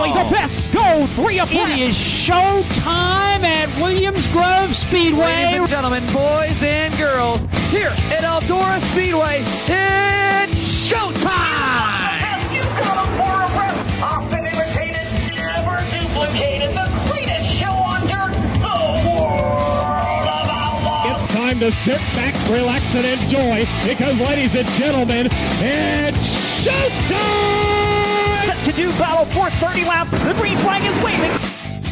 Knoxville. Only the best go three abreast. It is show time at Williams Grove Speedway. Ladies and gentlemen, boys and girls, here at Eldora Speedway, it's showtime! You got a four often imitated, never duplicated, the greatest show on dirt, the world of outlaws. It's time to sit back, relax, and enjoy because, ladies and gentlemen, it's showtime! Set do battle for 30 laps. The green flag is waving.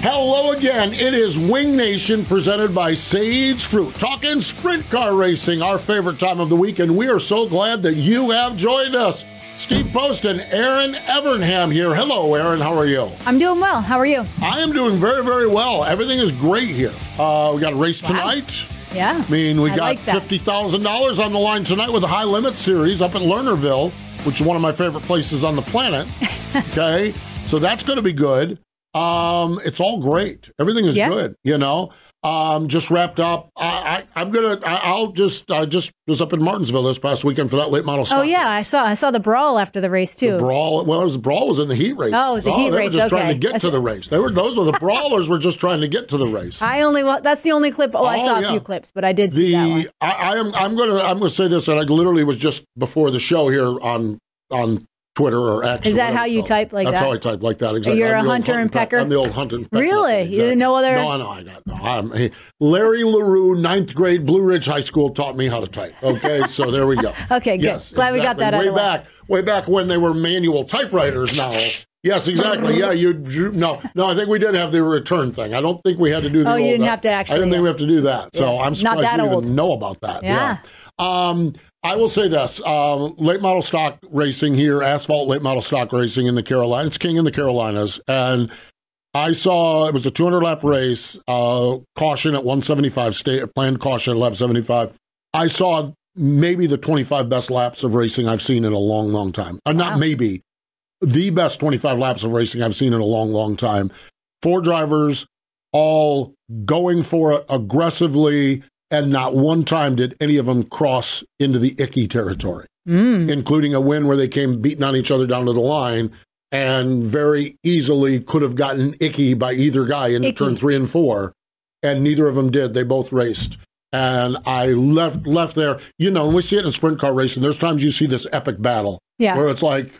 Hello again. It is Wing Nation presented by Sage Fruit. Talking sprint car racing, our favorite time of the week, and we are so glad that you have joined us. Steve Post and Erin Evernham here. Hello, Erin. How are you? I'm doing well. How are you? I am doing very, very well. Everything is great here. Uh, we got a race tonight. Yeah. I mean, we I got like $50,000 on the line tonight with the High Limit Series up at Lernerville, which is one of my favorite places on the planet. okay. So that's going to be good. Um, it's all great. Everything is Yeah. good, you know. Um, just wrapped up. I, I, I'm gonna. I, I'll just. I just was up in Martinsville this past weekend for that late model. Oh stock yeah, I saw I saw the brawl after the race too. brawl. Well, it was the brawl was in the heat race. Oh, it was the heat they race, were just trying to get That's- to the race. They were those were the brawlers were just trying to get to the race. I only wa- that's the only clip. Oh, I Oh, saw yeah. a few clips, but I did see that one. I, I am I'm gonna I'm gonna say this, and I literally was just before the show here on on Twitter or X. Is that how you type like That's that? That's how I type like that. Exactly. You're I'm a hunter and pecker? I'm the old hunter and pecker. Really? method, You didn't know other- No, I know. I got no. I'm, hey, Larry Larue, ninth grade, Blue Ridge High School, taught me how to type. Okay, so there we go. Okay, good. Yes, Glad we got exactly. that out way way. back, way back when they were manual typewriters. Now. Yes, exactly. Yeah, you no, no. I think we did have the return thing. I don't think we had to do the. Oh, you didn't have to actually, I didn't think yeah. we have to do that. So Yeah. I'm Not surprised that you old. even know about that. Yeah. Um, I will say this: um, late model stock racing here, asphalt late model stock racing in the Carolinas. It's king in the Carolinas, and I saw it was a 200 lap race. Uh, caution at 175, state planned caution at lap 75. I saw maybe the 25 best laps of racing I've seen in a long, long time. Uh, not maybe the best 25 laps of racing I've seen in a long, long time. Four drivers, all going for it aggressively, and not one time did any of them cross into the icky territory, mm. including a win where they came beating on each other down to the line and very easily could have gotten icky by either guy in Icky. turn three and four, and neither of them did. They both raced. And I left left there. You know, when we see it in sprint car racing, there's times you see this epic battle Yeah. where it's like,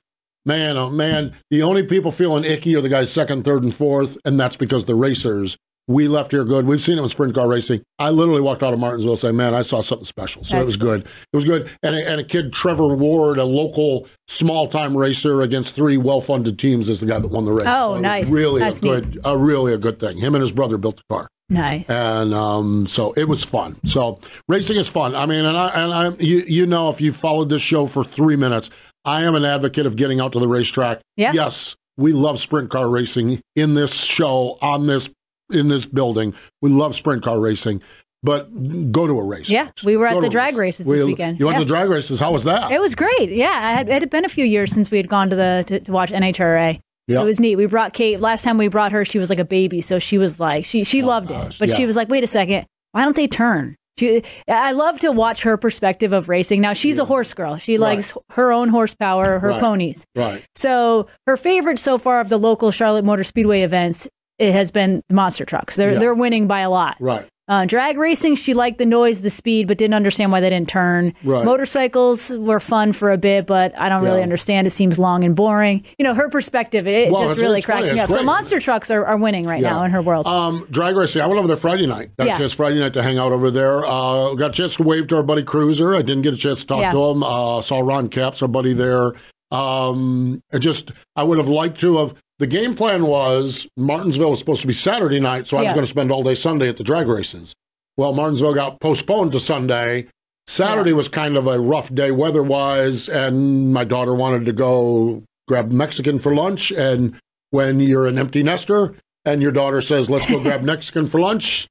man, oh man, the only people feeling icky are the guys second, third, and fourth, and that's because the racers. We left here good. We've seen it in sprint car racing. I literally walked out of Martinsville saying, man, I saw something special. So it was good. It was good. And a, and a kid, Trevor Ward, a local small time racer against three well funded teams, is the guy that won the race. Oh, So it was nice. Really That's a good, a really a good thing. Him and his brother built the car Nice. and um, so it was fun. So racing is fun. I mean, and I and I, you you know, if you followed this show for three minutes, I am an advocate of getting out to the racetrack. Yeah. Yes, we love sprint car racing in this show on this in this building. We love sprint car racing, but go to a race. Yeah, folks. we were at the drag race. races this We- weekend. You went Yeah. to the drag races. How was that? It was great. Yeah, I had, it had been a few years since we had gone to the to, to watch NHRA. Yeah. It was neat. We brought Kate. Last time we brought her, she was like a baby, so she was like she she oh, loved it. Oh, But yeah. she was like, wait a second, why don't they turn? She, I love to watch her perspective of racing. Now she's a horse girl. She Right. likes her own horsepower, her Right. ponies. right. So her favorite so far of the local Charlotte Motor Speedway events it has been the monster trucks. They're Yeah. they're winning by a lot. Right. Uh, drag racing, she liked the noise, the speed, but didn't understand why they didn't turn. Right. Motorcycles were fun for a bit, but I don't really understand. It seems long and boring. You know, her perspective, it, Well, just really cracks me up. So monster trucks are, are winning right now in her world. Um, drag racing. I went over there Friday night. Got Yeah. a chance Friday night to hang out over there. Uh, got a chance to wave to our buddy Cruiser. I didn't get a chance to talk Yeah. to him. Uh, saw Ron Capps, our buddy there. Um, I just I would have liked to have the game plan was Martinsville was supposed to be Saturday night, so I was going to spend all day Sunday at the drag races. Well, Martinsville got postponed to Sunday. Saturday was kind of a rough day weather wise, and my daughter wanted to go grab Mexican for lunch. And when you're an empty nester and your daughter says, "Let's go grab Mexican for lunch,"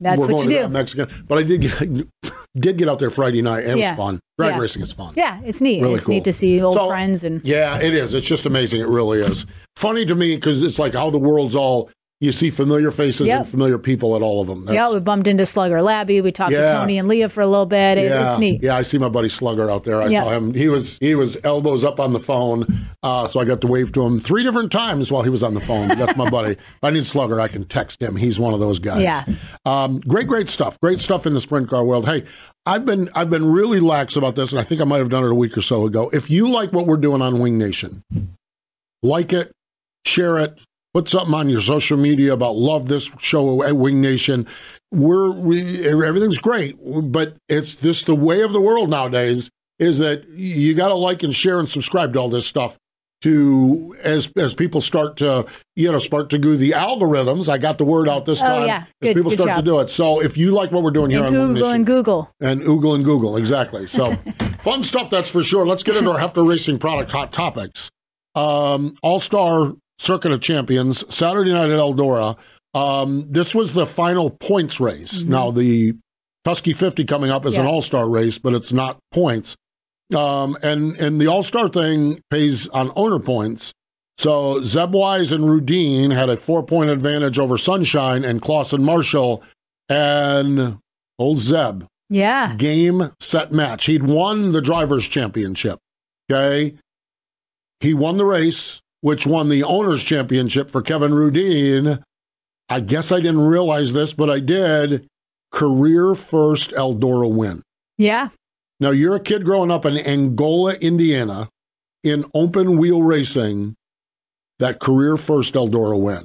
That's we're what going you to do. Mexican. But I did get did get out there Friday night, and it was fun. Drag Yeah. racing is fun. Yeah, it's neat. Really it's cool. neat to see old So- friends and Yeah, it is. It's just amazing. It really is. Funny to me because it's like how the world's all you see familiar faces Yep. and familiar people at all of them. yeah, we bumped into Slugger Labbe. We talked Yeah. to Tony and Leah for a little bit. It, yeah, It's neat. yeah. I see my buddy Slugger out there. I Yeah. saw him. He was he was elbows up on the phone, uh, so I got to wave to him three different times while he was on the phone. That's my buddy. If I need Slugger, I can text him. He's one of those guys. Yeah. Um, great, great stuff. Great stuff in the sprint car world. Hey, I've been I've been really lax about this, and I think I might have done it a week or so ago. If you like what we're doing on Wing Nation, like it, share it, put something on your social media about love this show at Wing Nation. We're we everything's great, but it's this the way of the world nowadays is that you got to like and share and subscribe to all this stuff to as as people start to you know start to do the algorithms. I got the word out this Oh, time. yeah. as Good- people good start to do it. So if you like what we're doing here And on Google Nation, and Google. and Oogle and Google, exactly. So fun stuff, that's for sure. Let's get into our Hepfner Racing product hot topics. Um, All Star Circuit of Champions, Saturday night at Eldora. Um, this was the final points race. Now, the Tusky 50 coming up is an All Star race, but it's not points. Um, and, and the All Star thing pays on owner points. So Zeb Wise and Rudeen had a four point advantage over Sunshine and Clauson Marshall and old Zeb Yeah. game set match. He'd won the drivers' championship. Okay. He won the race, which won the owners' championship for Kevin Rudeen. I guess I didn't realize this, but I did. Career first Eldora win. Yeah. Now, you're a kid growing up in Angola, Indiana, in open wheel racing, that career first Eldora win.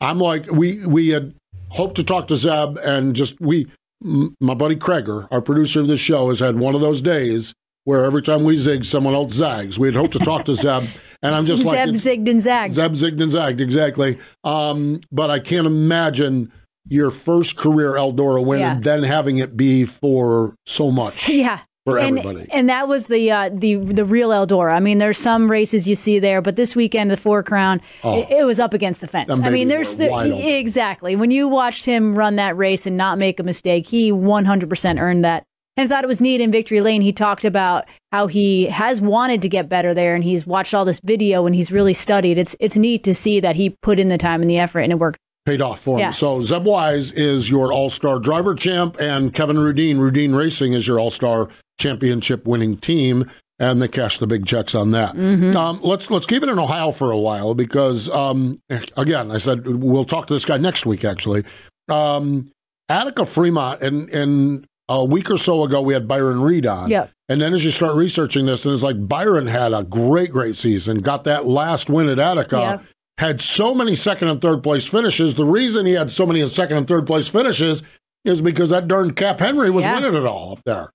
I'm like, we, we had hoped to talk to Zeb, and just we, m- my buddy Kreger, our producer of this show, has had one of those days where every time we zig, someone else zags. We had hoped to talk to Zeb, and I'm just like, Zeb it's- zigged and zagged. Zeb zigged and zagged, exactly. Um, but I can't imagine your first career Eldora win Yeah. and then having it be for so much yeah. for and, everybody. and that was the uh, the the real Eldora. I mean, there's some races you see there, but this weekend the Four Crown, it, it was up against the fence. Oh. I mean, there's open. exactly when you watched him run that race and not make a mistake, he 100% earned that. And thought it was neat in Victory Lane. He talked about how he has wanted to get better there, and he's watched all this video and he's really studied. It's it's neat to see that he put in the time and the effort, and it worked. paid off for him. Yeah. So Zeb Wise is your All Star driver champ, and Kevin Rudeen, Rudeen Racing, is your All Star championship winning team, and they cash the big checks on that. Mm-hmm. Um, let's let's keep it in Ohio for a while because um, again, I said we'll talk to this guy next week. Actually, um, Attica Fremont, and and a week or so ago we had Byron Reed on. Yep. And then as you start researching this, and it's like Byron had a great, great season, got that last win at Attica Yep. had so many second and third place finishes. The reason he had so many second and third place finishes is because that darn Cap Henry was Yeah. winning it all up there.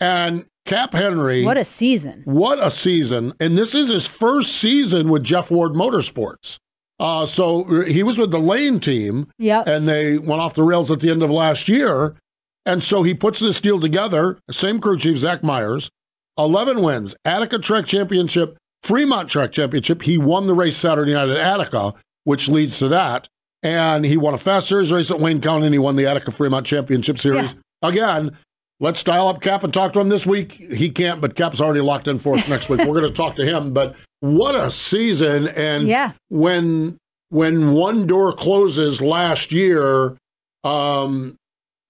And Cap Henry, What a season! what a season. And this is his first season with Jeff Ward Motorsports. Uh, so he was with the Lane team Yep. and they went off the rails at the end of last year. And so he puts this deal together. Same crew chief, Zach Myers, 11 wins, Attica Trek Championship, Fremont Trek Championship. He won the race Saturday night at Attica, which leads to that. And he won a Fast Series race at Wayne County and he won the Attica Fremont Championship Series. Again, let's dial up Cap and talk to him this week. He can't, but Cap's already locked in for us next week. We're going to talk to him. But what a season. And Yeah. when when one door closes last year, um,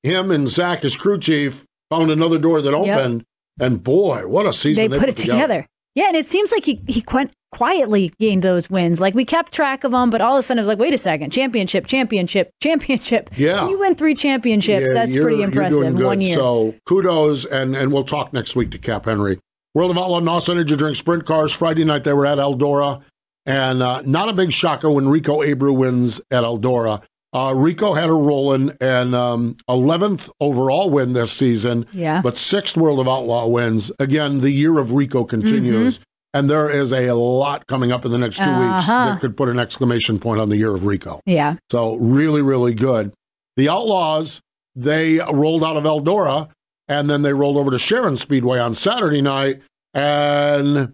him and Zach, his crew chief, found another door that opened. And boy, what a season they put it together. Yeah, and it seems like he he quite quietly gained those wins. Like we kept track of them, but all of a sudden it was like, wait a second, championship, championship, championship. Yeah. you win three championships. Yeah, That's pretty impressive doing in good. one year. So kudos, and and we'll talk next week to Cap Henry. World of Outlaw NOS Energy Drink Sprint Cars. Friday night they were at Eldora, and uh, not a big shocker when Rico Abreu wins at Eldora. Uh, Rico had a rolling and um, 11th overall win this season, Yeah. but sixth World of Outlaw wins. Again, the year of Rico continues. And there is a lot coming up in the next 2 weeks Uh-huh. that could put an exclamation point on the year of Rico. Yeah. So really, really good. The Outlaws, they rolled out of Eldora and then they rolled over to Sharon Speedway on Saturday night. And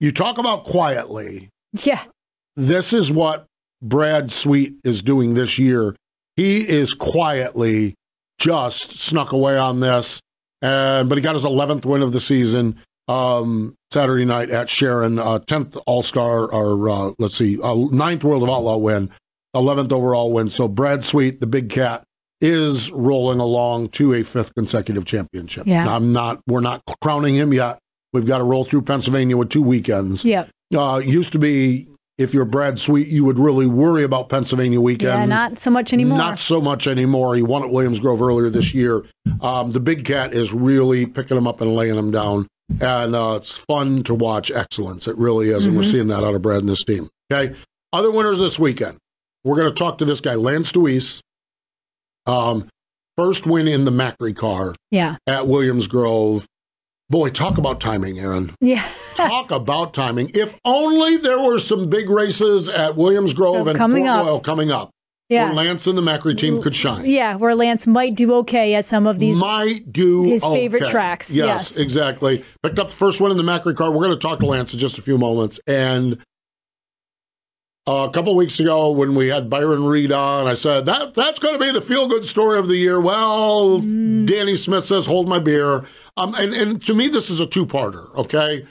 you talk about quietly. Yeah. This is what Brad Sweet is doing this year. He is quietly just snuck away on this. And but he got his 11th win of the season um, Saturday night at Sharon, uh, 10th All Star, or uh, let's see, uh, ninth World of Outlaw win, 11th overall win. So Brad Sweet, the big cat, is rolling along to a fifth consecutive championship. Yeah. I'm not, we're not crowning him yet. We've got to roll through Pennsylvania with two weekends. Yep. Uh, used to be if you're Brad Sweet, you would really worry about Pennsylvania weekends. Yeah, not so much anymore. Not so much anymore. He won at Williams Grove earlier this year. Um, the big cat is really picking him up and laying him down. And uh, it's fun to watch excellence. It really is. And we're Mhm. seeing that out of Brad and this team. Okay. Other winners this weekend. We're going to talk to this guy, Lance Dewease. Um, first win in the Macri car yeah. at Williams Grove. Boy, talk about timing, Erin. Yeah. Talk about timing. If only there were some big races at Williams Grove and Coming Port up. Royal coming up. Yeah. Where Lance and the Macri team could shine. Yeah, where Lance might do okay at some of these. Might do his favorite tracks. Yes, Yes. exactly. Picked up the first one in the Macri car. We're going to talk to Lance in just a few moments. And uh, a couple weeks ago, when we had Byron Reed on, I said that that's going to be the feel good story of the year. Well, Mm. Danny Smith says, "Hold my beer." Um, and and to me, this is a two parter. Okay,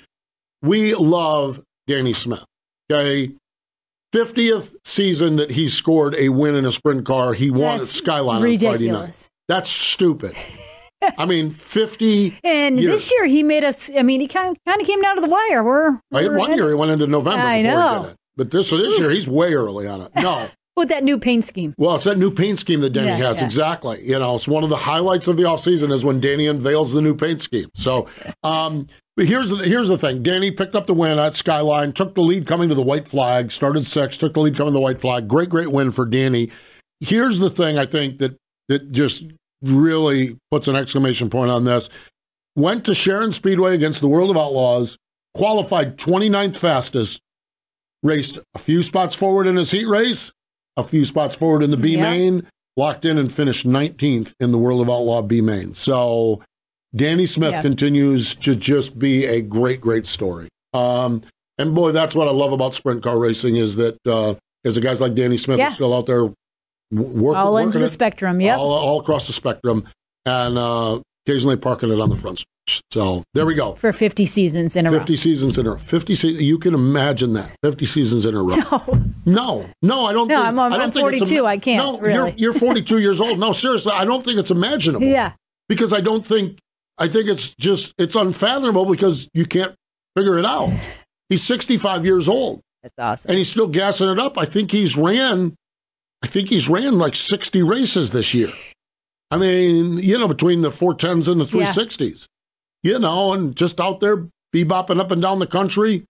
we love Danny Smith. Okay. 50th season that he scored a win in a sprint car. He won at That's Skyline on Friday night. ridiculous. That's stupid. I mean, 50 And years. this year he made us. I mean, he kind of kind of came down to the wire. We're, we're one year he went into November I know. he did it. But this so this year he's way early on it. No. with that new paint scheme. Well, it's that new paint scheme that Danny Yeah, has. yeah. Exactly. You know, it's one of the highlights of the offseason is when Danny unveils the new paint scheme. So, um, here's the here's the thing. Danny picked up the win at Skyline, took the lead coming to the white flag, started sixth, took the lead coming to the white flag. Great, great win for Danny. Here's the thing I think that that just really puts an exclamation point on this. Went to Sharon Speedway against the World of Outlaws, qualified 29th fastest, raced a few spots forward in his heat race, a few spots forward in the B Yeah. main, locked in and finished 19th in the World of Outlaw B main. So Danny Smith Yeah. continues to just be a great, great story. Um, and boy, that's what I love about sprint car racing is that uh, is the guys like Danny Smith Yeah. are still out there working, All ends of the it spectrum. Yep. all, all across the spectrum, and uh, occasionally parking it on the front stretch. So there we go. for 50 seasons in a 50 seasons in a row. 50 se- you can imagine that. 50 seasons in a row. row. No, no, I don't No, think I'm- I'm- I don't I'm think it's 42, I can't, No, really. you're you're 42 years old. No, seriously, I don't think it's imaginable. yeah. Because I don't think I think it's just it's unfathomable because you can't figure it out. He's 65 years old That's awesome. and he's still gassing it up. I think he's ran, I think he's ran like 60 races this year. I mean, you know, between the 410s and the 360s, you know, and just out there bebopping up and down the country.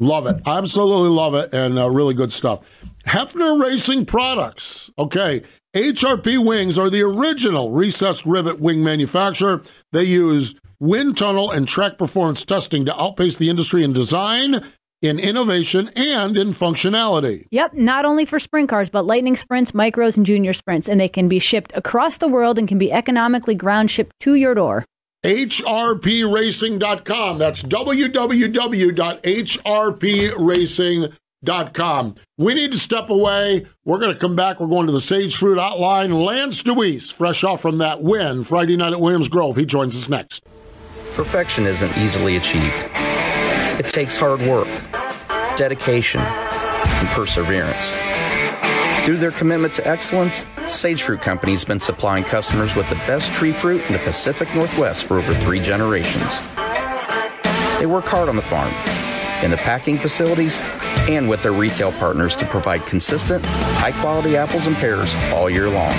Love it. Absolutely love it. And uh, really good stuff. Hepfner Racing Products. Okay. HRP wings are the original recessed rivet wing manufacturer. They use wind tunnel and track performance testing to outpace the industry in design, in innovation, and in functionality. Yep, not only for sprint cars, but lightning sprints, micros, and junior sprints. And they can be shipped across the world and can be economically ground shipped to your door. HRPRacing.com. That's www.hrpracing.com. We need to step away. We're going to come back. We're going to the Sage Fruit Hotline. Lance Dewease, fresh off from that win Friday night at Williams Grove. He joins us next. Perfection isn't easily achieved. It takes hard work, dedication, and perseverance. Through their commitment to excellence, Sage Fruit Company has been supplying customers with the best tree fruit in the Pacific Northwest for over three generations. They work hard on the farm, in the packing facilities, and with their retail partners to provide consistent, high quality apples and pears all year long.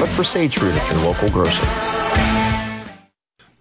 Look for Sage Fruit at your local grocer.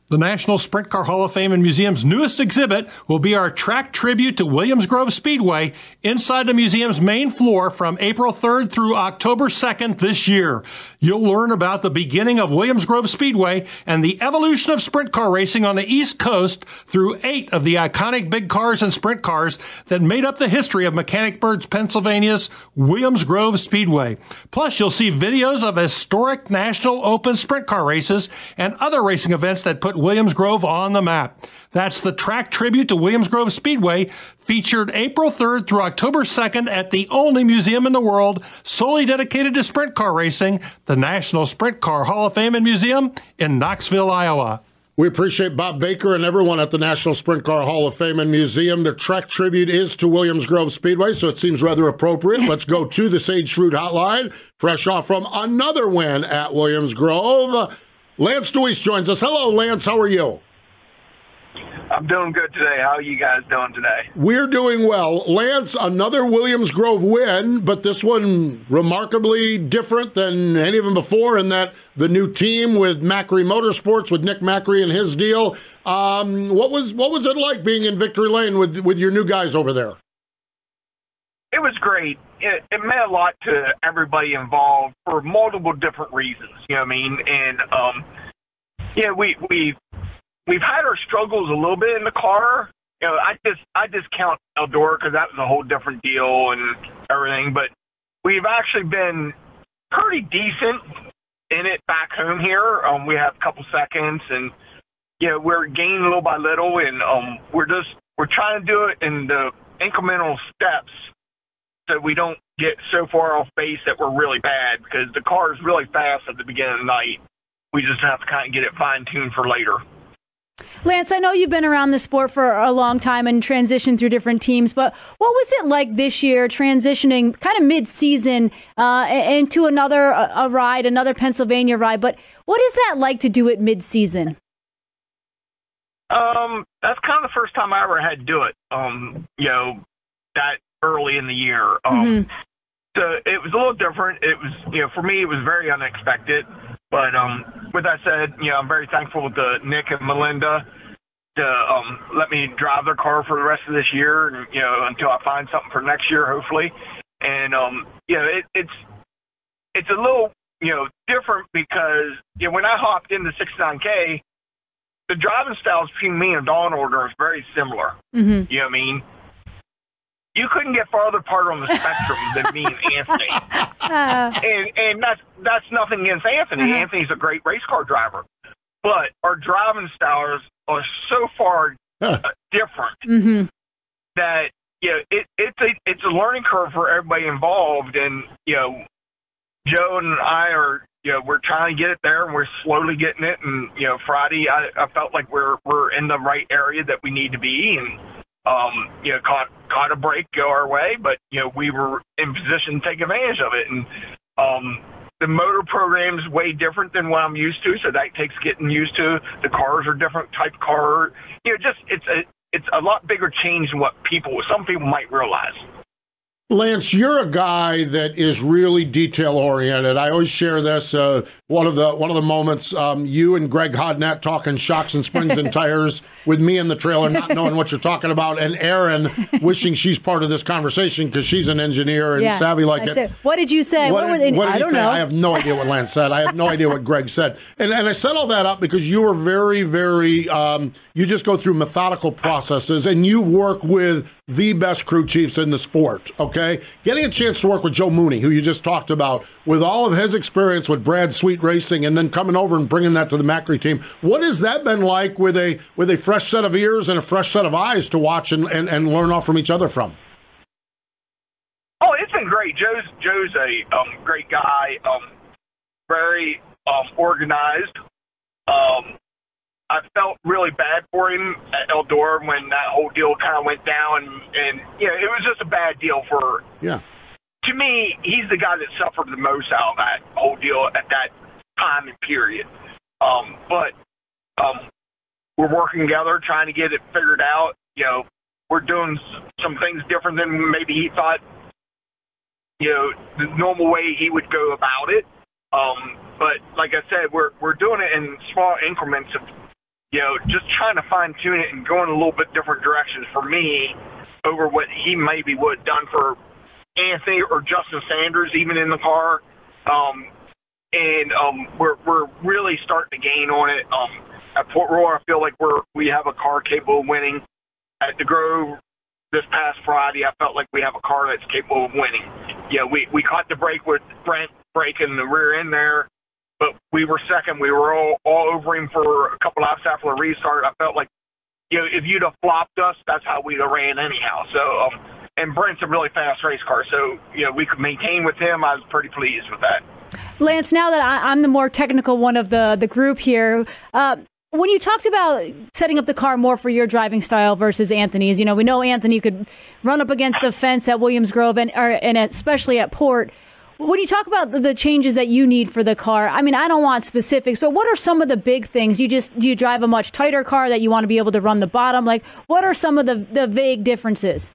The National Sprint Car Hall of Fame and Museum's newest exhibit will be our track tribute to Williams Grove Speedway inside the museum's main floor from April 3rd through October 2nd this year. You'll learn about the beginning of Williams Grove Speedway and the evolution of sprint car racing on the East Coast through eight of the iconic big cars and sprint cars that made up the history of Mechanicsburg, Pennsylvania's Williams Grove Speedway. Plus, you'll see videos of historic National Open sprint car races and other racing events that put Williams Grove on the map. That's the track tribute to Williams Grove Speedway featured April 3rd through October 2nd at the only museum in the world solely dedicated to sprint car racing, the National Sprint Car Hall of Fame and Museum in Knoxville, Iowa. We appreciate Bob Baker and everyone at the National Sprint Car Hall of Fame and Museum. The track tribute is to Williams Grove Speedway, so it seems rather appropriate. Let's go to the Sage Fruit Hotline, fresh off from another win at Williams Grove. Lance Dewease joins us. Hello, Lance. How are you? I'm doing good today. How are you guys doing today? We're doing well. Lance, another Williams Grove win, but this one remarkably different than any of them before in that the new team with Macri Motorsports, with Nick Macri and his deal. Um, what was what was it like being in Victory Lane with with your new guys over there? It was great. It, it meant a lot to everybody involved for multiple different reasons. You know what I mean? And um, yeah, we we we've had our struggles a little bit in the car. You know, I just I discount Eldora because that was a whole different deal and everything. But we've actually been pretty decent in it back home here. Um, we have a couple seconds, and you know we're gaining little by little, and um, we're just we're trying to do it in the incremental steps so we don't get so far off base that we're really bad because the car is really fast at the beginning of the night. We just have to kind of get it fine tuned for later. Lance, I know you've been around the sport for a long time and transitioned through different teams, but what was it like this year transitioning kind of mid-season uh, into another a ride, another Pennsylvania ride? But what is that like to do it mid-season? Um, that's kind of the first time I ever had to do it. Um, you know, that early in the year. Um, mm-hmm. So it was a little different. It was, you know, for me, it was very unexpected. But um, with that said, you know, I'm very thankful to Nick and Melinda to um, let me drive their car for the rest of this year, and, you know, until I find something for next year, hopefully. And um, you know, it, it's it's a little you know different because you know when I hopped into 69K, the driving styles between me and Dawn Order is very similar. Mm-hmm. You know what I mean? You couldn't get farther apart on the spectrum than me and Anthony. Uh, and and that's that's nothing against Anthony. Uh-huh. Anthony's a great race car driver, but our driving styles are so far uh, different mm-hmm. that you know it, it's a it's a learning curve for everybody involved. And you know, Joe and I are you know we're trying to get it there, and we're slowly getting it. And you know, Friday I, I felt like we're we're in the right area that we need to be, and um, you know, caught caught a break go our way, but you know, we were in position to take advantage of it. And um, the motor program is way different than what I'm used to, so that takes getting used to. The cars are different type car. You know, just it's a it's a lot bigger change than what people some people might realize. Lance, you're a guy that is really detail oriented. I always share this. Uh, one of the one of the moments, um, you and Greg Hodnett talking shocks and springs and tires with me in the trailer, not knowing what you're talking about, and Erin wishing she's part of this conversation because she's an engineer and yeah, savvy like it. What did you say? What, what they? What did I don't say? know. I have no idea what Lance said. I have no idea what Greg said. And and I set all that up because you were very very. Um, you just go through methodical processes, and you've worked with the best crew chiefs in the sport. Okay, getting a chance to work with Joe Mooney, who you just talked about, with all of his experience with Brad Sweet Racing, and then coming over and bringing that to the Macri team. What has that been like with a with a fresh set of ears and a fresh set of eyes to watch and, and, and learn off from each other from? Oh, it's been great. Joe's Joe's a um, great guy, um, very um, organized. Um, I felt really bad for him at Eldora when that whole deal kind of went down, and, and you know, it was just a bad deal for. Yeah. To me, he's the guy that suffered the most out of that whole deal at that time and period. Um, but um, we're working together, trying to get it figured out. You know, we're doing some things different than maybe he thought. You know, the normal way he would go about it. Um, but like I said, we're we're doing it in small increments of you know, just trying to fine tune it and go in a little bit different directions for me over what he maybe would have done for Anthony or Justin Sanders, even in the car. Um, and um, we're we're really starting to gain on it. Um, at Port Royal, I feel like we're we have a car capable of winning. At the Grove this past Friday, I felt like we have a car that's capable of winning. Yeah, we we caught the break with Brent breaking the rear end there, but we were second. We were all all over him for a couple laps after the restart. I felt like you know if you'd have flopped us, that's how we'd have ran anyhow. So. Um, and Brent's a really fast race car, so you know we could maintain with him. I was pretty pleased with that. Lance, now that I, am the more technical one of the the group here, uh, when you talked about setting up the car more for your driving style versus Anthony's, you know, we know Anthony could run up against the fence at Williams Grove and, or, and especially at Port. When you talk about the changes that you need for the car, I mean, I don't want specifics, but what are some of the big things? You just do you drive a much tighter car that you want to be able to run the bottom? Like, what are some of the the vague differences?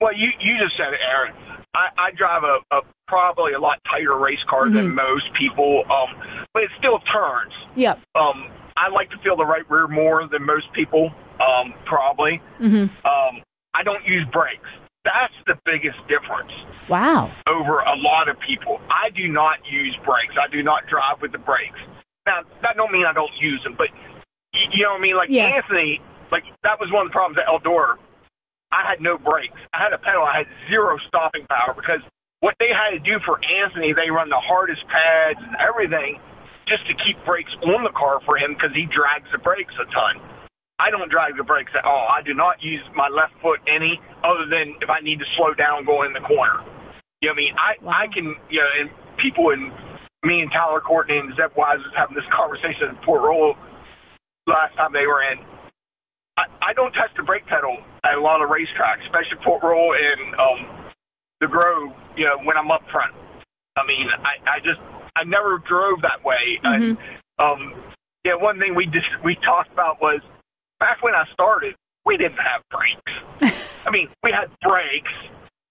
Well, you you just said it, Erin. I, I drive a, a probably a lot tighter race car mm-hmm. than most people, um, but it still turns. Yep. Um, I like to feel the right rear more than most people, um, probably. Mm-hmm. Um, I don't use brakes. That's the biggest difference. Wow. Over a lot of people. I do not use brakes. I do not drive with the brakes. Now, that don't mean I don't use them, but you know what I mean? Like yeah. Anthony, like that was one of the problems at Eldora. I had no brakes. I had a pedal. I had zero stopping power because what they had to do for Anthony, they run the hardest pads and everything just to keep brakes on the car for him because he drags the brakes a ton. I don't drag the brakes at all. I do not use my left foot any other than if I need to slow down going in the corner. You know what I mean? I, wow. I can, you know, and people and me and Tyler Courtney and Zeb Wise was having this conversation in Port Royal last time they were in. I, I don't touch the brake pedal at a lot of racetracks, especially Port Royal and um, the Grove, you know, when I'm up front. I mean, I, I just I never drove that way. Mm-hmm. And, um, yeah, one thing we just we talked about was back when I started, we didn't have brakes. I mean, we had brakes,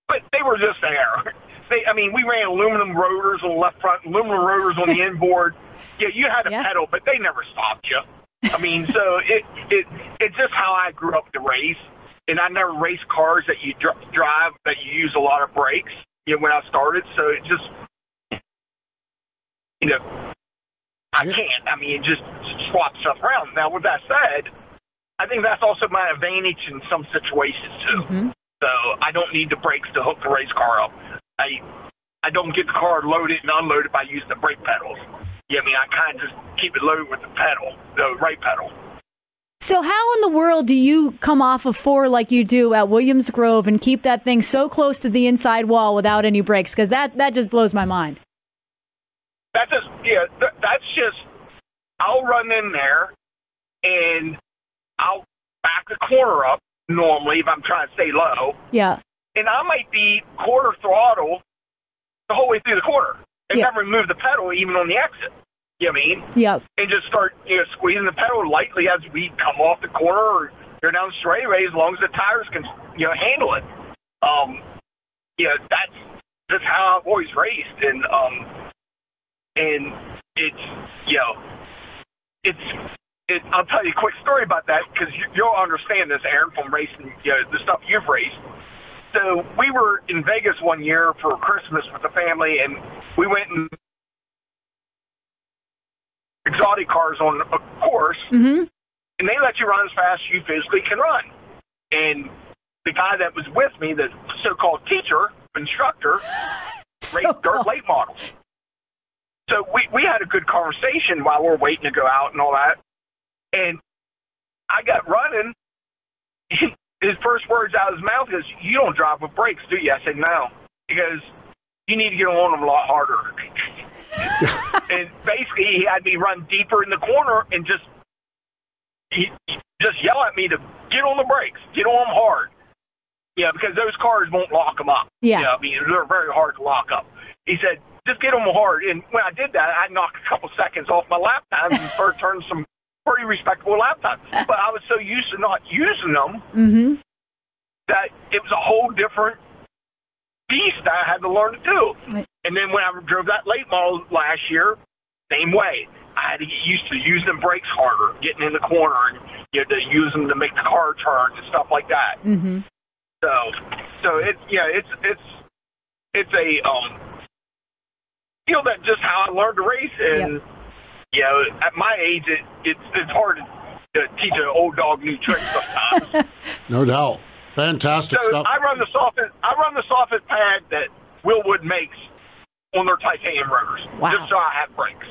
but they were just there. They, I mean, we ran aluminum rotors on the left front, aluminum rotors on the inboard. Yeah, you had a yeah. pedal, but they never stopped you. I mean, so it it it's just how I grew up to race, and I never raced cars that you dr- drive that you use a lot of brakes. You know, when I started, so it just you know, I can't. I mean, it just swap stuff around. Now, with that said, I think that's also my advantage in some situations too. Mm-hmm. So I don't need the brakes to hook the race car up. I I don't get the car loaded and unloaded by using the brake pedals. Yeah, I mean, I kind of just keep it loaded with the pedal, the right pedal. So, how in the world do you come off of four like you do at Williams Grove and keep that thing so close to the inside wall without any brakes? Because that, that just blows my mind. That's just yeah, th- that's just I'll run in there and I'll back the corner up normally if I'm trying to stay low. Yeah. And I might be quarter throttle the whole way through the corner and Yeah. never move the pedal even on the exit. You know what I mean? Yep. And just start, you know, squeezing the pedal lightly as we come off the corner or go down the straightaway as long as the tires can, you know, handle it. Um, you know, that's just how I've always raced. And, um, and it's, you know, it's, it, I'll tell you a quick story about that because you, you'll understand this, Erin, from racing, you know, the stuff you've raced. So we were in Vegas one year for Christmas with the family, and we went and exotic cars on a course, Mm-hmm. and they let you run as fast as you physically can run. And the guy that was with me, the so-called teacher, instructor, raced dirt late models. So we we had a good conversation while we're waiting to go out and all that. And I got running. His first words out of his mouth is, "You don't drive with brakes, do you?" I said, "No," because you need to get on them a lot harder. and basically, he had me run deeper in the corner and just he just yell at me to get on the brakes, get on them hard. Yeah, because those cars won't lock them up. Yeah. I mean, they're very hard to lock up. He said, just get them hard. And when I did that, I knocked a couple seconds off my lap times and started turning some pretty respectable lap times. But I was so used to not using them Mm-hmm. that it was a whole different beast that I had to learn to do. Right. And then when I drove that late model last year, same way. I had to get used to using the brakes harder, getting in the corner, and you know, to use them to make the car turn and stuff like that. Mm-hmm. So, so it's yeah, it's it's it's a um, you know that just how I learned to race, and you know, at my age, it it's it's hard to, to teach an old dog new tricks sometimes. No doubt. Fantastic so stuff. I run the softest I run the softest pad that Wilwood makes on their titanium rotors, just so I have brakes.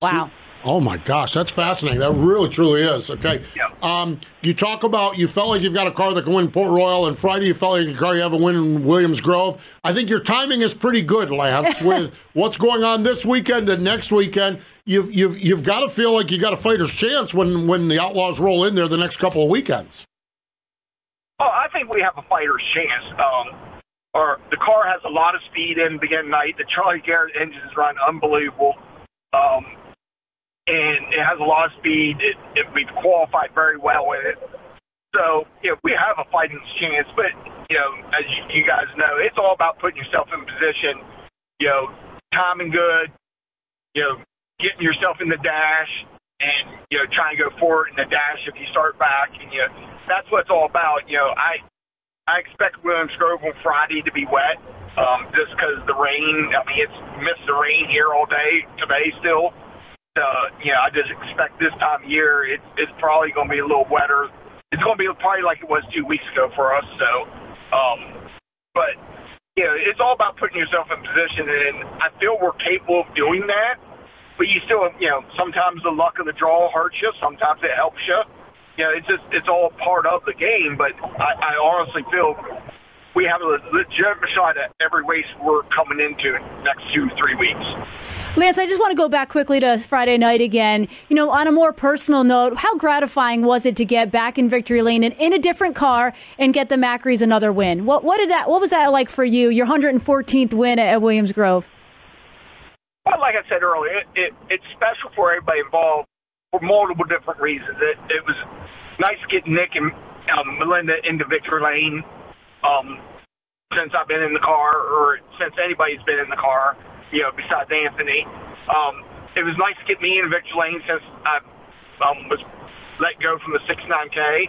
Wow. Oh my gosh, that's fascinating. That really, truly is. Okay. Yeah. Um, you talk about you felt like you've got a car that can win Port Royal, and Friday you felt like a car you have a win in Williams Grove. I think your timing is pretty good, Lance, with what's going on this weekend and next weekend. You've you've you've got to feel like you got a fighter's chance when when the Outlaws roll in there the next couple of weekends. Oh, I think we have a fighter's chance. Um, or the car has a lot of speed in the beginning night. The Charlie Garrett engines run unbelievable. Um, and it has a lot of speed. It, it, we've qualified very well with it. So, you know, we have a fighting chance. But, you know, as you, you guys know, it's all about putting yourself in position, you know, timing good, you know, getting yourself in the dash and, you know, trying to go forward in the dash if you start back. And, you that's what it's all about. You know, I, I expect Williams Grove on Friday to be wet um, just because the rain. I mean, it's missed the rain here all day today still. So, you know, I just expect this time of year it, it's probably going to be a little wetter. It's going to be probably like it was two weeks ago for us. So, um, but, you know, it's all about putting yourself in position, and I feel we're capable of doing that. But you still, you know, sometimes the luck of the draw hurts you. Sometimes it helps you. You know, it's just it's all part of the game. But I, I honestly feel we have a legitimate shot at every race we're coming into next two three weeks. Lance, I just want to go back quickly to Friday night again. You know, on a more personal note, how gratifying was it to get back in victory lane and in a different car and get the Macris another win? What what did that what was that like for you? Your 114th win at Williams Grove. Well, like I said earlier, it, it, it's special for everybody involved for multiple different reasons. It, it was nice to get Nick and um, Melinda into victory lane um, since I've been in the car, or since anybody's been in the car, you know, besides Anthony. Um, it was nice to get me in victory lane since I um, was let go from the 69K.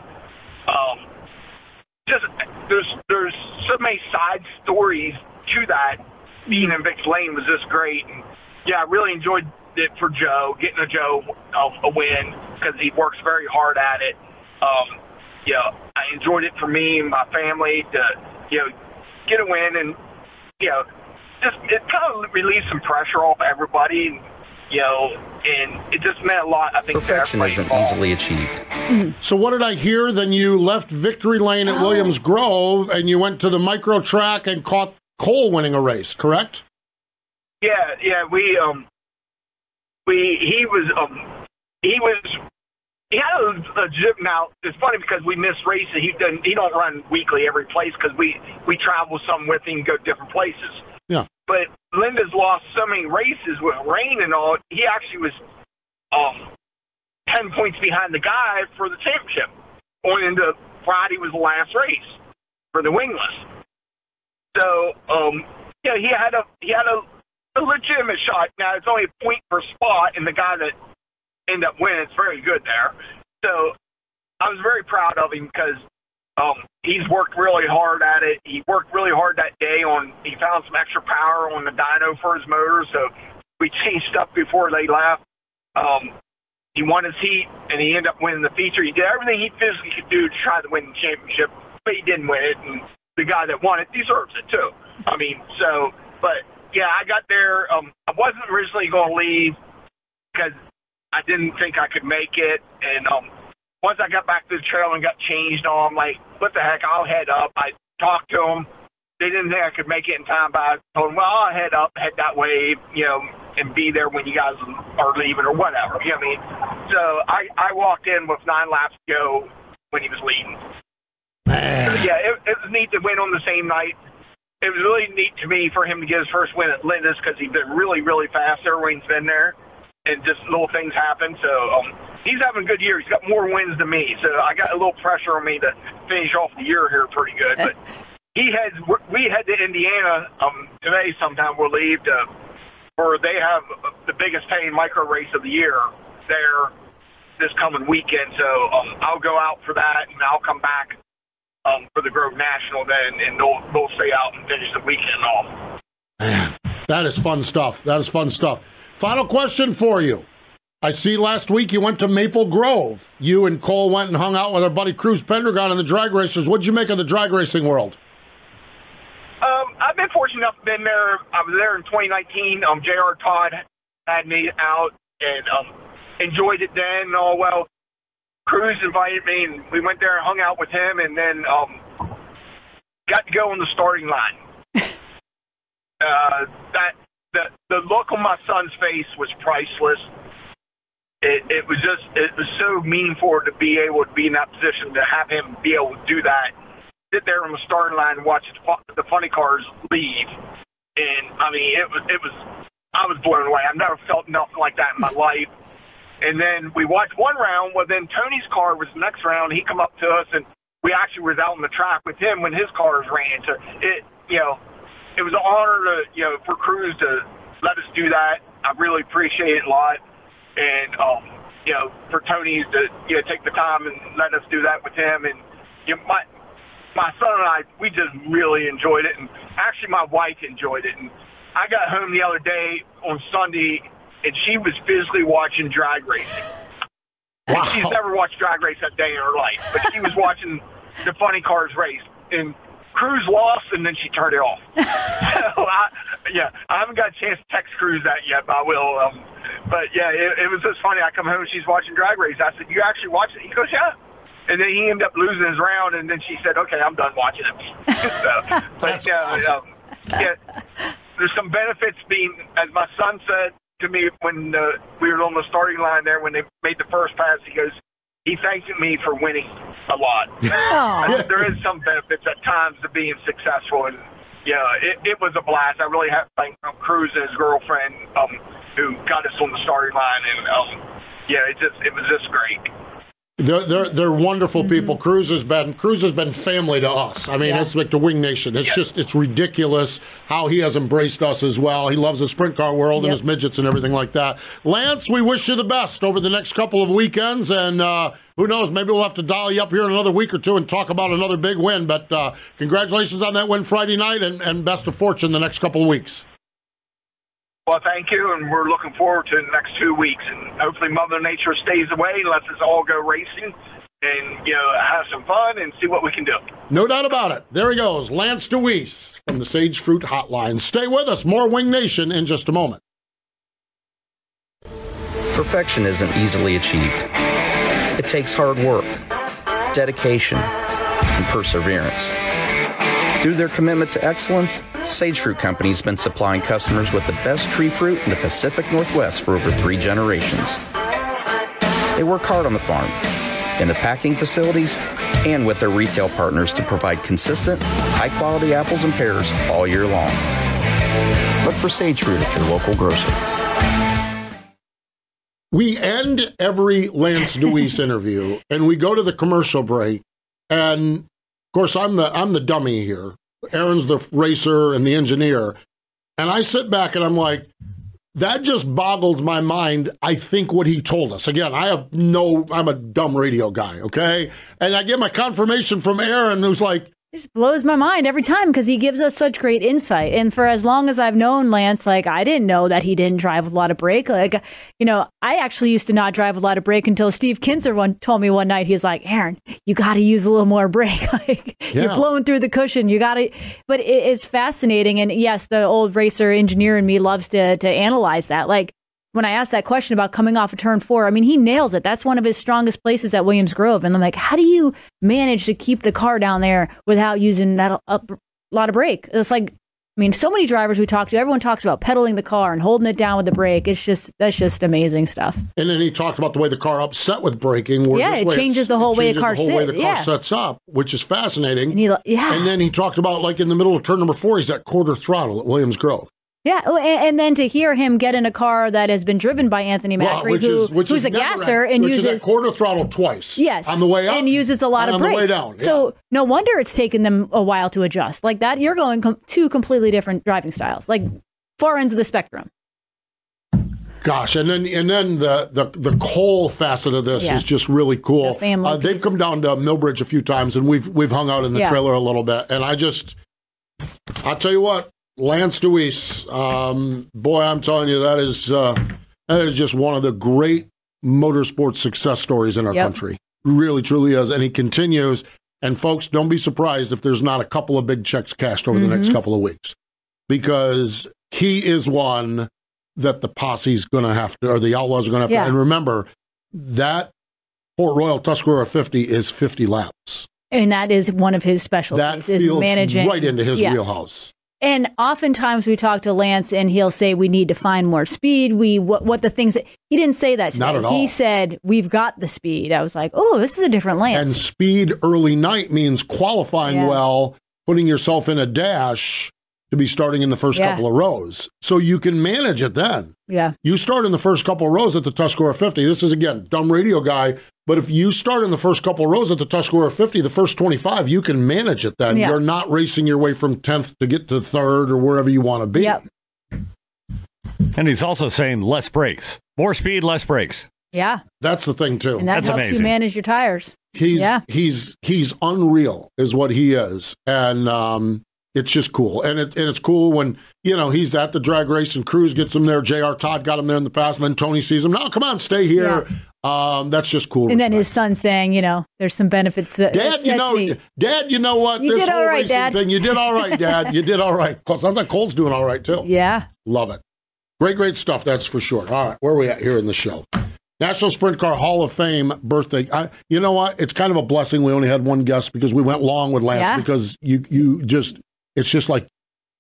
Um, just there's there's so many side stories to that. Being in victory lane was just great, and yeah, I really enjoyed it for Joe, getting a Joe um, a win because he works very hard at it. Um, you know, I enjoyed it for me and my family to, you know, get a win and, you know, just it kind of relieved some pressure off everybody, and, you know, and it just meant a lot. I think Perfection isn't involved. easily achieved. So what did I hear? Then you left victory lane at Williams Grove and you went to the micro track and caught Cole winning a race, correct? Yeah, yeah, we um, we he was um, he was he had a, a gym. Now it's funny because we miss races. He doesn't he don't run weekly every place because we we travel some with him, go different places. Yeah. But Linda's lost so many races with rain and all. He actually was um ten points behind the guy for the championship. Going into Friday was the last race for the wingless. So um, yeah, he had a he had a, a legitimate shot. Now it's only a point per spot, and the guy that ended up winning is very good there. So I was very proud of him because um, he's worked really hard at it. He worked really hard that day on. He found some extra power on the dyno for his motor, so we changed stuff before they left. Um, he won his heat, and he ended up winning the feature. He did everything he physically could do to try to win the championship, but he didn't win it. And the guy that won it deserves it too. I mean, so, but yeah, I got there. Um, I wasn't originally going to leave because I didn't think I could make it, and um, once I got back to the trail and got changed on, I'm like, what the heck? I'll head up. I talked to them. They didn't think I could make it in time, but I told them, well, I'll head up, head that way, you know, and be there when you guys are leaving or whatever. You know what I mean? So I, I walked in with nine laps to go when he was leading. Man. So, yeah, it, it was neat to win on the same night. It was really neat to me for him to get his first win at Linda's because he's been really, really fast. Everyone's been there, and just little things happen. So um, he's having a good year. He's got more wins than me, so I got a little pressure on me to finish off the year here pretty good. But he heads, we head to Indiana um, today. Sometime we'll leave to where they have the biggest paying micro race of the year there this coming weekend. So um, I'll go out for that, and I'll come back um, for the Grove National then, and they'll they'll stay out and finish the weekend off. Man, that is fun stuff. That is fun stuff. Final question for you. I see last week you went to Maple Grove. You and Cole went and hung out with our buddy Cruz Pendragon and the drag racers. What'd you make of the drag racing world? Um, I've been fortunate enough to been there. I was there in 2019. Um, J.R. Todd had me out and um, enjoyed it then and all well. Cruz invited me and we went there and hung out with him and then um, got to go on the starting line. uh, that the the look on my son's face was priceless. It, it was just it was so meaningful to be able to be in that position to have him be able to do that, sit there on the starting line and watch the, the funny cars leave, and I mean it was it was I was blown away. I've never felt nothing like that in my life. And then we watched one round. Well, then Tony's car was the next round. He come up to us, and we actually was out on the track with him when his cars ran. So it, you know, it was an honor to, you know, for Cruz to let us do that. I really appreciate it a lot. And, um, you know, for Tony to, you know, take the time and let us do that with him. And, you know, my, my son and I, we just really enjoyed it. And actually, my wife enjoyed it. And I got home the other day on Sunday and she was physically watching drag racing. Wow. She's never watched drag race that day in her life, but she was watching the funny cars race. And Cruz lost, and then she turned it off. so I, yeah, I haven't got a chance to text Cruz that yet, but I will. Um, but yeah, it, it was just funny. I come home and she's watching drag race. I said, "You actually watch it?" He goes, "Yeah." And then he ended up losing his round, and then she said, "Okay, I'm done watching it." so, but yeah, awesome. um, yeah, there's some benefits being, as my son said to me when uh, we were on the starting line there when they made the first pass. He goes, he thanked me for winning a lot. I there is some benefits at times to being successful, and yeah, it, it was a blast. I really have to thank um, Cruz and his girlfriend um, who got us on the starting line, and um, yeah, it just it was just great. They're they're, they're wonderful people. Cruz has been Cruz has been family to us. I mean, Yeah. it's like the Wing Nation. It's just it's ridiculous how he has embraced us as well. He loves the sprint car world and his midgets and everything like that. Lance, we wish you the best over the next couple of weekends, and uh, who knows, maybe we'll have to dial you up here in another week or two and talk about another big win. But uh, congratulations on that win Friday night, and, and best of fortune the next couple of weeks. Well, thank you, and we're looking forward to the next two weeks, and hopefully Mother Nature stays away and lets us all go racing, and you know have some fun and see what we can do. No doubt about it. There he goes, Lance Dewease from the Sage Fruit Hotline. Stay with us. More Wing Nation in just a moment. Perfection isn't easily achieved. It takes hard work, dedication, and perseverance. Through their commitment to excellence, Sage Fruit Company has been supplying customers with the best tree fruit in the Pacific Northwest for over three generations. They work hard on the farm, in the packing facilities, and with their retail partners to provide consistent, high quality apples and pears all year long. Look for Sage Fruit at your local grocer. We end every Lance Dewease interview and we go to the commercial break. And course, I'm the I'm the dummy here. Erin's the racer and the engineer. And I sit back and I'm like, that just boggled my mind. I think what he told us. Again, I have no, I'm a dumb radio guy, okay? And I get my confirmation from Erin, who's like, It just blows my mind every time because he gives us such great insight. And for as long as I've known Lance, like I didn't know that he didn't drive with a lot of brake. Like, you know, I actually used to not drive with a lot of brake until Steve Kinser one told me one night. He's like, "Erin, you got to use a little more brake. like you're blowing through the cushion. You got to." But it, it's fascinating. And yes, the old racer engineer in me loves to to analyze that. Like when I asked that question about coming off of turn four, I mean, he nails it. That's one of his strongest places at Williams Grove. And I'm like, how do you manage to keep the car down there without using that a, a lot of brake? It's like, I mean, so many drivers we talk to, everyone talks about pedaling the car and holding it down with the brake. It's just, that's just amazing stuff. and then he talked about the way the car upset with braking. where Yeah, it changes the whole it way a car the whole way the car yeah. sets up, which is fascinating. And he, yeah. And then he talked about like in the middle of turn number four, he's at quarter throttle at Williams Grove. Yeah, oh, and, and then to hear him get in a car that has been driven by Anthony Macri, who, which who's is a gasser at, and which uses is quarter throttle twice. Yes, on the way up and uses a lot of on brake. the way down. yeah. So no wonder it's taken them a while to adjust. Like that, you're going com- two completely different driving styles, like far ends of the spectrum. Gosh, and then and then the the, the coal facet of this Yeah. is just really cool. The family Uh, they've come down to Millbridge a few times, and we've we've hung out in the Yeah. trailer a little bit. And I just, I'll tell you what, Lance Dewease, um, boy, I'm telling you, that is uh, that is just one of the great motorsports success stories in our Yep. country. Really, truly is, and he continues. And folks, don't be surprised if there's not a couple of big checks cashed over the next Mhm. couple of weeks, because he is one that the posse's going to have to, or the outlaws are going to have Yeah. to. And remember, that Port Royal Tuscarora 50 is 50 laps. And that is one of his specialties That is feels managing right into his Yes. wheelhouse. And oftentimes we talk to Lance and he'll say we need to find more speed. We what what the things that he didn't say that today. Not at all. He said we've got the speed. I was like, oh, this is a different Lance. And speed early night means qualifying Yeah. well, putting yourself in a dash to be starting in the first Yeah. couple of rows. So you can manage it then. yeah, You start in the first couple of rows at the Tuscarora 50. This is, again, dumb radio guy. But if you start in the first couple of rows at the Tuscarora 50, the first 25, you can manage it then. Yeah. You're not racing your way from 10th to get to third or wherever you want to be. Yep. And he's also saying less brakes, more speed, less brakes. yeah, That's the thing, too. and that That's helps you manage your tires. He's Yeah. he's he's unreal is what he is, and um, it's just cool. And it and it's cool when you know he's at the drag race and Cruz gets him there. J.R. Todd got him there in the past, and then Tony sees him. No, come on, stay here. Um, that's just cool. And then his son saying, you know, there's some benefits. To, Dad, you know, neat. Dad, you know what? You this did all right, Dad. thing, you did all right, Dad. You did all right. Sometimes Cole's doing all right too. Yeah. Love it. Great, great stuff. That's for sure. All right, where are we at here in the show? National Sprint Car Hall of Fame birthday. I, you know what? It's kind of a blessing. We only had one guest because we went long with Lance Yeah. because you you just it's just like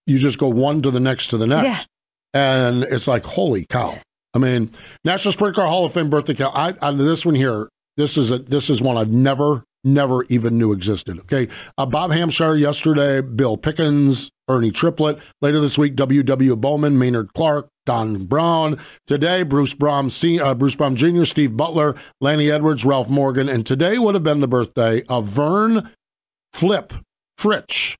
you just go one to the next to the next, and it's like holy cow. I mean, National Sprint Car Hall of Fame birthday. Count. I, on this one here, this is a this is one I've never never even knew existed. Okay, uh, Bob Hampshire yesterday, Bill Pickens, Ernie Triplett. Later this week, W.W. Bowman, Maynard Clark, Don Brown. Today, Bruce Brom, uh, Bruce Brom Jr., Steve Butler, Lanny Edwards, Ralph Morgan, and today would have been the birthday of Vern Flip Fritsch,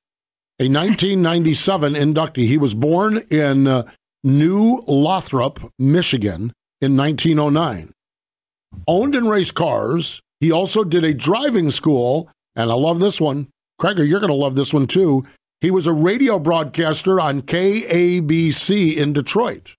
a 1997 inductee. He was born in uh, New Lothrop, Michigan, in 1909 owned and raced cars. He also did a driving school, and I love this one. Craig, you're going to love this one too. He was a radio broadcaster on KABC in Detroit.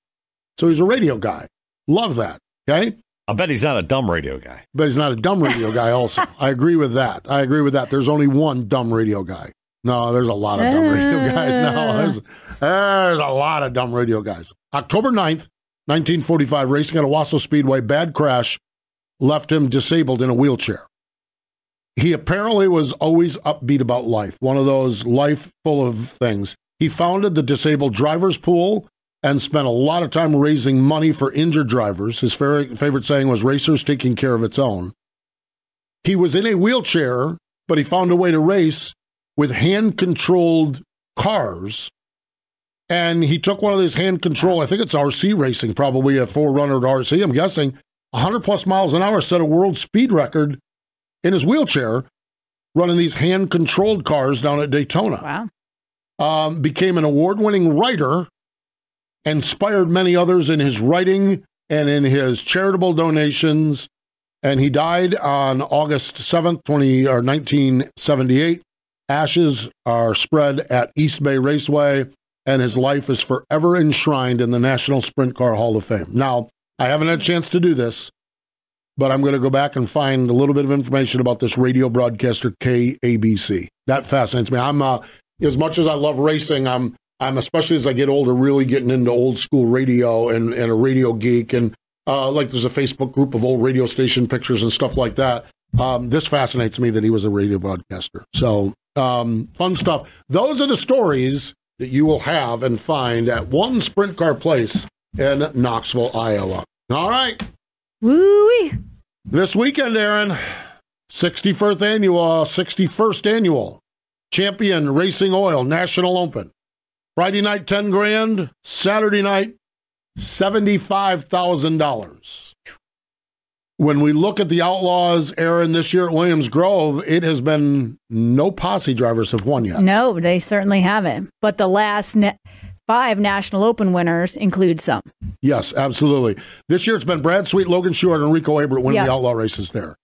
So he's a radio guy. Love that. Okay. I bet he's not a dumb radio guy. But he's not a dumb radio guy, also. I agree with that. I agree with that. There's only one dumb radio guy. No, there's a lot of dumb radio guys. No, ah. there's, there's a lot of dumb radio guys. October 9th, 1945, racing at Owosso Speedway, bad crash left him disabled in a wheelchair. He apparently was always upbeat about life, one of those life full of things. He founded the Disabled Drivers Pool and spent a lot of time raising money for injured drivers. His favorite, favorite saying was racers taking care of its own. He was in a wheelchair, but he found a way to race with hand controlled cars. And he took one of these hand control, I think it's RC racing, probably a 4Runner to RC, I'm guessing, 100 plus miles an hour, set a world speed record in his wheelchair running these hand controlled cars down at Daytona. Wow. Um, became an award winning writer, inspired many others in his writing and in his charitable donations. And he died on August 7th, 20, or 1978. Ashes are spread at East Bay Raceway, and his life is forever enshrined in the National Sprint Car Hall of Fame. Now, I haven't had a chance to do this, but I'm going to go back and find a little bit of information about this radio broadcaster KABC. That fascinates me. I'm uh, as much as I love racing, I'm I'm especially as I get older, really getting into old school radio and, and a radio geek and uh, like there's a Facebook group of old radio station pictures and stuff like that. Um, this fascinates me that he was a radio broadcaster. So um, fun stuff. Those are the stories that you will have and find at one sprint car place in Knoxville, Iowa. All right. Woo-wee. This weekend, Erin, 61st annual, 61st annual Champion Racing Oil National Open. Friday night, 10 grand. Saturday night, $75,000. When we look at the Outlaws, Erin, this year at Williams Grove, it has been no posse drivers have won yet. No, they certainly haven't. But the last ne- five National Open winners include some. Yes, absolutely. This year it's been Brad Sweet, Logan Schuchart, and Rico Abreu winning Yeah. the outlaw races there.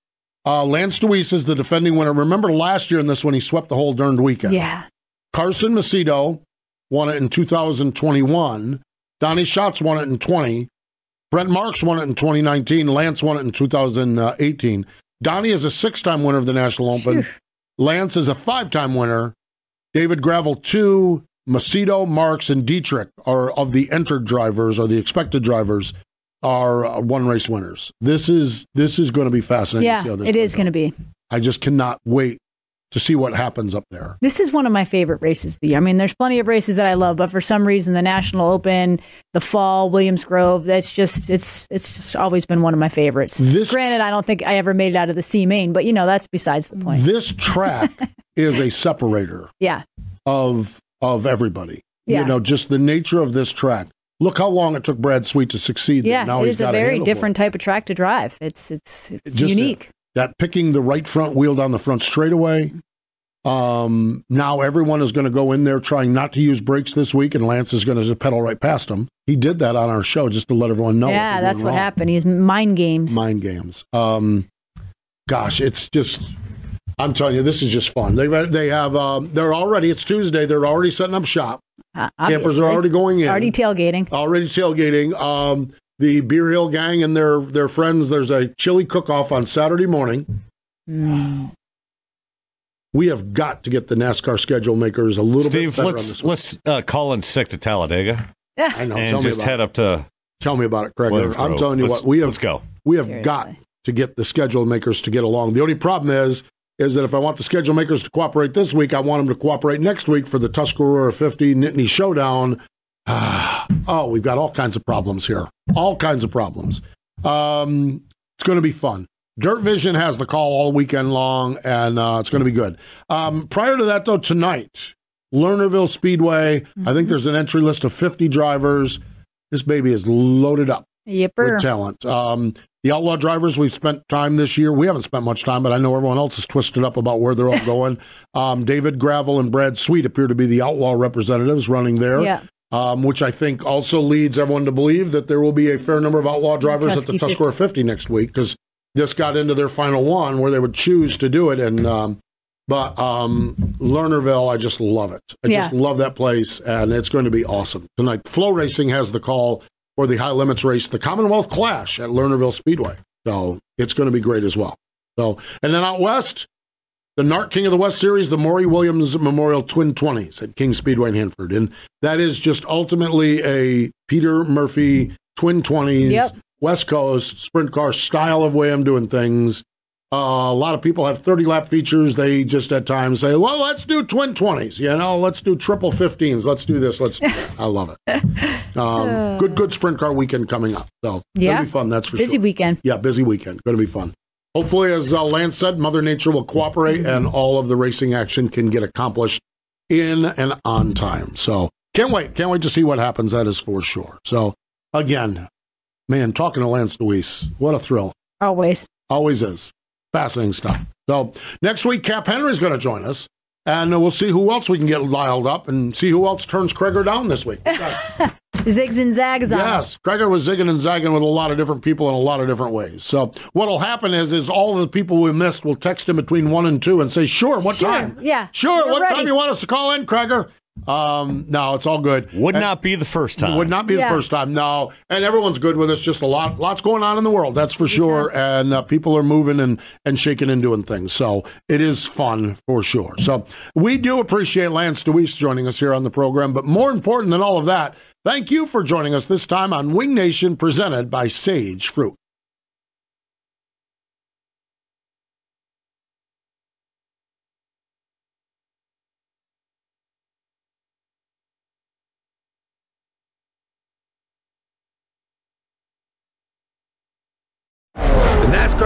Uh, Lance Dewease is the defending winner. Remember last year in this one, he swept the whole darned weekend. Yeah. Carson Macedo won it in 2021. Donny Schatz won it in 20. Brent Marks won it in 2019. Lance won it in 2018. Donny is a six time winner of the National Open. Lance is a five time winner. David Gravel, two. Macedo, Marks, and Dietrich are of the entered drivers or the expected drivers are uh, one race winners. This is this is going to be fascinating. to see Yeah, how this it going to be. I just cannot wait to see what happens up there. This is one of my favorite races of the year. I mean, there's plenty of races that I love, but for some reason, the National Open, the Fall, Williams Grove, that's just it's it's just always been one of my favorites. This- Granted, I don't think I ever made it out of the C main, but you know that's besides the point. This track is a separator Yeah, of of everybody. Yeah. You know, just the nature of this track. Look how long it took Brad Sweet to succeed. yeah, now it he's is a very different type of track to drive. It's it's it's Just unique. That picking the right front wheel down the front straightaway. Um, now everyone is going to go in there trying not to use brakes this week, and Lance is going to pedal right past him. He did that on our show just to let everyone know. yeah, that's what wrong. happened. He's mind games. mind games. Um, gosh, it's just. I'm telling you, this is just fun. They they have um, they're already. It's Tuesday. They're already setting up shop. Uh, Campers are already going in. Already tailgating. Already tailgating. Um, the Beer Hill gang and their their friends. There's a chili cook off on Saturday morning. Mm. We have got to get the NASCAR schedule makers a little Steve, bit better let's this. let's uh, call in sick to Talladega I know. and tell me just about head it. up to. Tell me about it, Craig. Williams I'm Grove. telling you Let's- what we have. let's go. We have Seriously. got to get the schedule makers to get along. The only problem is, is that if I want the schedule makers to cooperate this week, I want them to cooperate next week for the Tuscarora 50 Nittany Showdown. Ah, oh, we've got all kinds of problems here. All kinds of problems. Um, it's going to be fun. Dirt Vision has the call all weekend long, and uh, it's going to be good. Um, prior to that, though, tonight, Lernerville Speedway, I think there's an entry list of 50 drivers. This baby is loaded up Yipper. with talent. Um, the outlaw drivers, we've spent time this year. We haven't spent much time, but I know everyone else is twisted up about where they're all going. Um, David Gravel and Brad Sweet appear to be the outlaw representatives running there. Yeah. Um, which I think also leads everyone to believe that there will be a fair number of outlaw drivers at the Tusky 50. Tuscarora 50 next week because this got into their final one where they would choose to do it. And um, but um, Lernerville, I just love it. I just love that place, and it's going to be awesome tonight. FloRacing has the call for the high limits race, the Commonwealth Clash at Lernerville Speedway. So it's going to be great as well. So and then out west, the NARC King of the West Series, the Morrie Williams Memorial Twin Twenties at King Speedway in Hanford, and that is just ultimately a Peter Murphy Twin Twenties Yep. West Coast sprint car style of way I'm doing things. Uh, a lot of people have 30 lap features. They just at times say, well, let's do twin 20s, you know, let's do triple 15s. Let's do this. Let's, I love it. Um, good, good sprint car weekend coming up. So, Yeah. going to be fun. That's for Busy sure. weekend. Yeah, busy weekend. Going to be fun. Hopefully, as uh, Lance said, Mother Nature will cooperate and all of the racing action can get accomplished in and on time. So, can't wait. Can't wait to see what happens. That is for sure. So, again, man, talking to Lance Dewease, what a thrill. Always. Always is. Fascinating stuff. So next week, Cap Henry's going to join us, and we'll see who else we can get dialed up and see who else turns Kreger down this week. Zigs and zags on. yes, Kreger was zigging and zagging with a lot of different people in a lot of different ways. So what'll happen is, is all of the people we missed will text him between one and two and say, "Sure, what Sure, time? yeah, sure, what ready." time you want us to call in, Kreger?" Um, no, it's all good. Would And- not be the first time. Would not be Yeah. the first time. No, and everyone's good with us. Just a lot, lots going on in the world. That's for sure. And uh, people are moving and and shaking and doing things. So it is fun for sure. So we do appreciate Lance Dewease joining us here on the program. But more important than all of that, thank you for joining us this time on Wing Nation, presented by Sage Fruit.